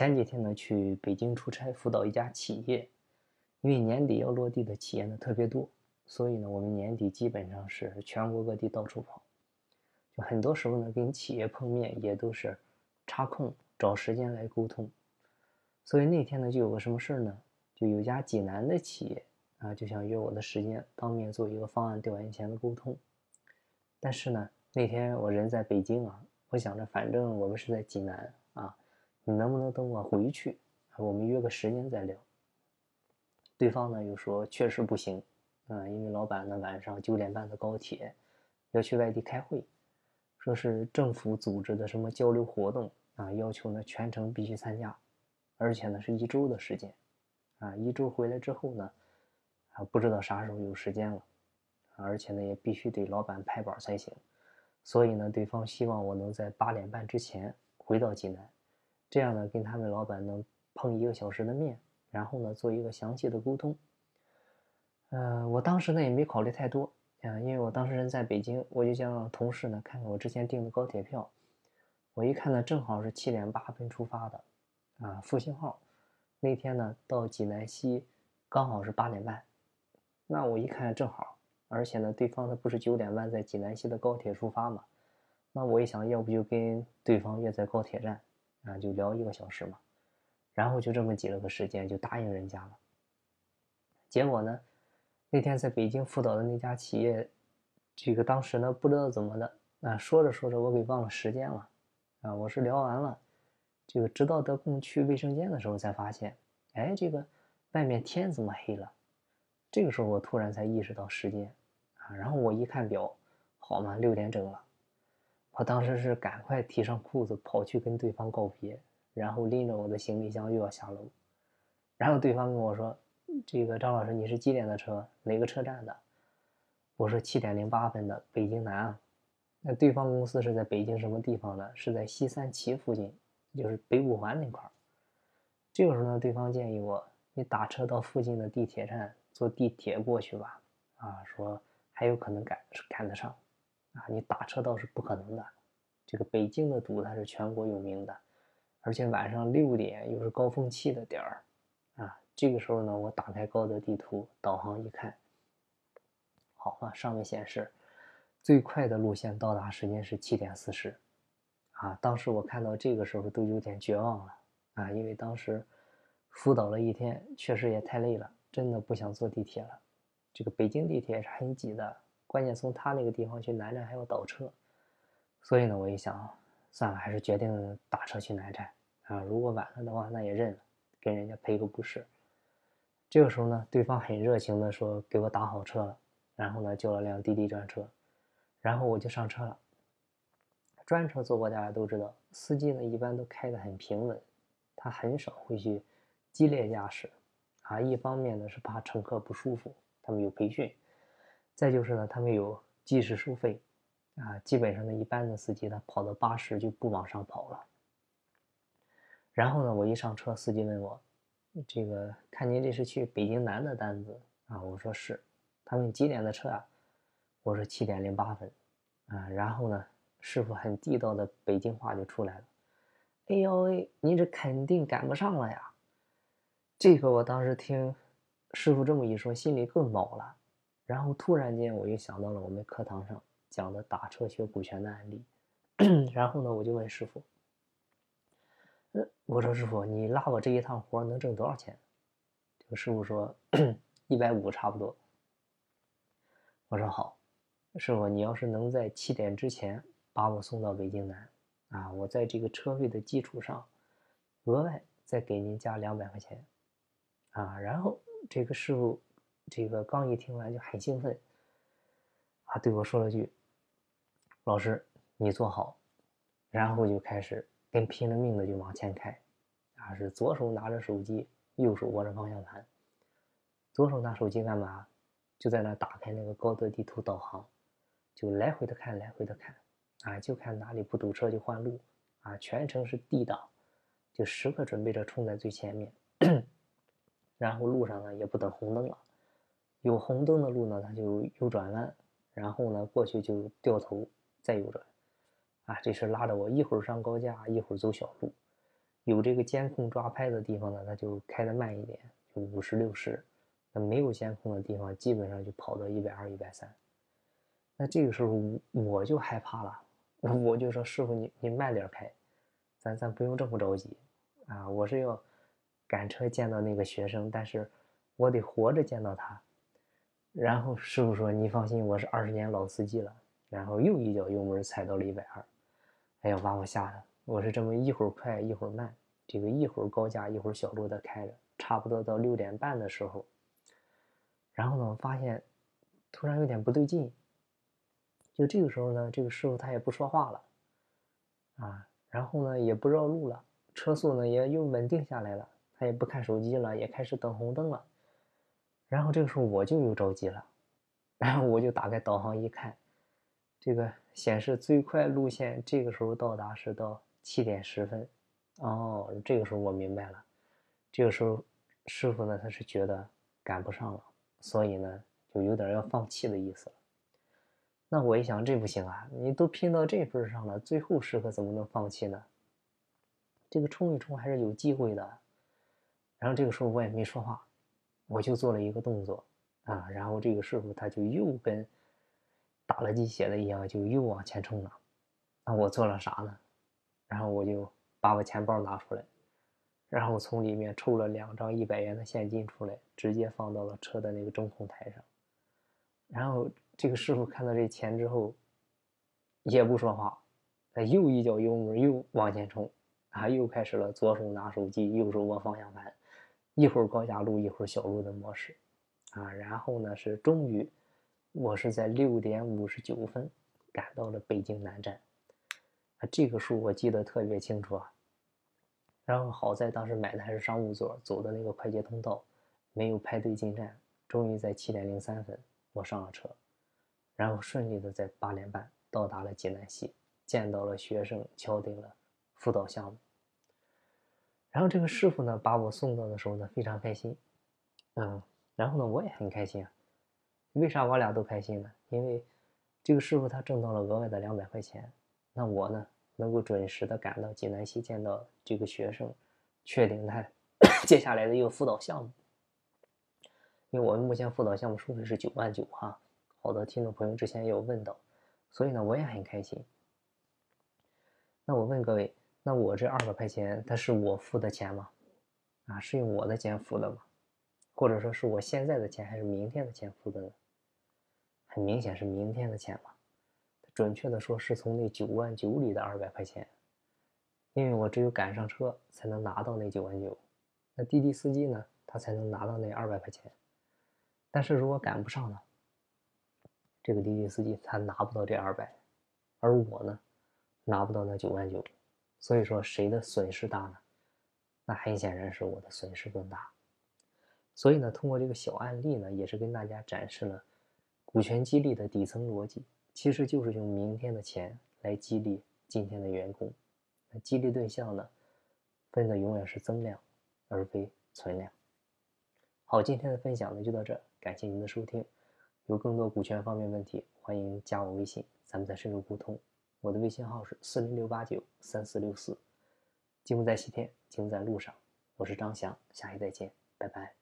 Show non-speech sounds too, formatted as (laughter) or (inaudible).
前几天呢去北京出差辅导一家企业，因为年底要落地的企业呢特别多，所以呢我们年底基本上是全国各地到处跑，就很多时候呢跟企业碰面也都是插空找时间来沟通，所以那天呢就有个什么事儿呢？就有家济南的企业啊就想约我的时间当面做一个方案调研前的沟通，但是呢那天我人在北京啊，我想着反正我们是在济南啊。你能不能等我回去，我们约个时间再聊？对方呢又说确实不行，啊，因为老板呢晚上九点半的高铁要去外地开会，说是政府组织的什么交流活动啊，要求呢全程必须参加，而且呢是一周的时间，啊，一周回来之后呢，啊不知道啥时候有时间了，而且呢也必须得老板拍板才行，所以呢对方希望我能在八点半之前回到济南。这样呢，跟他们老板能碰一个小时的面，然后呢，做一个详细的沟通。嗯，我当时呢也没考虑太多，啊，因为我当时人在北京，我就想让同事呢看看我之前订的高铁票。我一看呢，正好是七点八分出发的，啊，复兴号。那天呢到济南西刚好是八点半，那我一看正好，而且呢对方他不是九点半在济南西的高铁出发嘛，那我一想，要不就跟对方约在高铁站。啊，就聊一个小时嘛，然后就这么挤了个时间，就答应人家了。结果呢，那天在北京辅导的那家企业，这个当时呢不知道怎么的，啊，说着说着我给忘了时间了，啊，我是聊完了，这个直到得空去卫生间的时候才发现，哎，这个外面天怎么黑了？这个时候我突然才意识到时间，啊，然后我一看表，好嘛，六点整了。我当时是赶快提上裤子跑去跟对方告别，然后拎着我的行李箱又要下楼，然后对方跟我说：“这个张老师，你是几点的车？哪个车站的？”我说：“七点零八分的，北京南啊。”那对方公司是在北京什么地方呢？是在西三旗附近，就是北五环那块儿。这个时候呢，对方建议我：“你打车到附近的地铁站，坐地铁过去吧。”啊，说还有可能赶赶得上。啊，你打车倒是不可能的，这个北京的堵它是全国有名的，而且晚上六点又是高峰期的点儿，啊，这个时候呢，我打开高德地图导航一看，好啊，上面显示最快的路线到达时间是七点四十，啊，当时我看到这个时候都有点绝望了，啊，因为当时辅导了一天，确实也太累了，真的不想坐地铁了，这个北京地铁是很挤的。关键从他那个地方去南站还要倒车，所以呢，我一想，算了，还是决定打车去南站啊。如果晚了的话，那也认了，跟人家赔个不是。这个时候呢，对方很热情的说给我打好车了，然后呢叫了辆滴滴专车，然后我就上车了。专车坐过大家都知道，司机呢一般都开得很平稳，他很少会去激烈驾驶啊。一方面呢是怕乘客不舒服，他们有培训。再就是呢，他们有计时收费，啊，基本上呢，一般的司机他跑到八十就不往上跑了。然后呢，我一上车，司机问我，这个看您这是去北京南的单子啊？我说是。他问几点的车啊？我说七点零八分，啊，然后呢，师傅很地道的北京话就出来了，哎呦喂，您这肯定赶不上了呀。这个我当时听师傅这么一说，心里更毛了。然后突然间，我又想到了我们课堂上讲的打车学股权的案例。(clears throat) 然后呢，我就问师傅：“呃，我说师傅，你拉我这一趟活能挣多少钱？”这个师傅说：“一百五差不多。”我说：“好，师傅，你要是能在七点之前把我送到北京南，啊，我在这个车费的基础上，额外再给您加两百块钱。”啊，然后这个师傅。这个刚一听完就很兴奋，啊，对我说了句：“老师，你坐好。”然后就开始跟拼了命的就往前开，啊，是左手拿着手机，右手握着方向盘。左手拿手机干嘛？就在那打开那个高德地图导航，就来回的看，来回的看，啊，就看哪里不堵车就换路，啊，全程是 D 档，就时刻准备着冲在最前面。(coughs) 然后路上呢也不等红灯了。有红灯的路呢，它就右转弯，然后呢过去就掉头再右转，啊，这是拉着我一会儿上高架，一会儿走小路，有这个监控抓拍的地方呢，它就开的慢一点，就五十六十；那没有监控的地方，基本上就跑到一百二、一百三。那这个时候我就害怕了，我就说：“师傅，你你慢点开，咱咱不用这么着急啊！我是要赶车见到那个学生，但是我得活着见到他。”然后师傅说：“你放心，我是二十年老司机了。”然后又一脚油门踩到了一百二，哎呀，把我吓的！我是这么一会儿快一会儿慢，这个一会儿高架一会儿小路的开着，差不多到六点半的时候，然后呢，我发现突然有点不对劲。就这个时候呢，这个师傅他也不说话了，啊，然后呢也不绕路了，车速呢也又稳定下来了，他也不看手机了，也开始等红灯了。然后这个时候我就又着急了，然后我就打开导航一看。这个显示最快路线，这个时候到达是到七点十分。哦，这个时候我明白了，这个时候师傅呢他是觉得赶不上了，所以呢就有点要放弃的意思了。那我一想，这不行啊，你都拼到这份上了，最后时刻怎么能放弃呢？这个冲一冲还是有机会的。然后这个时候我也没说话，我就做了一个动作啊，然后这个师傅他就又跟。打了鸡血的一样，就又往前冲了。那我做了啥呢？然后我就把我钱包拿出来，然后从里面抽了两张一百元的现金出来，直接放到了车的那个中控台上。然后这个师傅看到这钱之后，也不说话，他又一脚油门又往前冲，啊，又开始了左手拿手机，右手握方向盘，一会儿高架路，一会儿小路的模式，啊，然后呢是终于。我是在六点五十九分赶到了北京南站，啊，这个数我记得特别清楚啊。然后好在当时买的还是商务座，走的那个快捷通道，没有排队进站。终于在七点零三分我上了车，然后顺利的在八点半到达了济南西，见到了学生，敲定了辅导项目。然后这个师傅呢把我送到的时候呢非常开心，嗯，然后呢我也很开心啊。为啥我俩都开心呢？因为这个师傅他挣到了额外的两百块钱，那我呢能够准时的赶到济南西见到这个学生，确定他 (coughs) 接下来的一个辅导项目。因为我们目前辅导项目收费是九万九哈，好多听众朋友之前也有问到，所以呢我也很开心。那我问各位，那我这二百块钱，它是我付的钱吗？啊，是用我的钱付的吗？或者说是我现在的钱还是明天的钱付的呢？很明显是明天的钱嘛。准确的说，是从那九万九里的二百块钱，因为我只有赶上车才能拿到那九万九，那滴滴司机呢，他才能拿到那二百块钱。但是如果赶不上呢，这个滴滴司机他拿不到这二百，而我呢，拿不到那九万九，所以说谁的损失大呢？那很显然是我的损失更大。所以呢，通过这个小案例呢，也是跟大家展示了股权激励的底层逻辑，其实就是用明天的钱来激励今天的员工。那激励对象呢，分的永远是增量，而非存量。好，今天的分享呢就到这，感谢您的收听。有更多股权方面问题，欢迎加我微信，咱们再深入沟通。我的微信号是四零六八九三四六四。金不在西天，金在路上。我是张翔，下期再见，拜拜。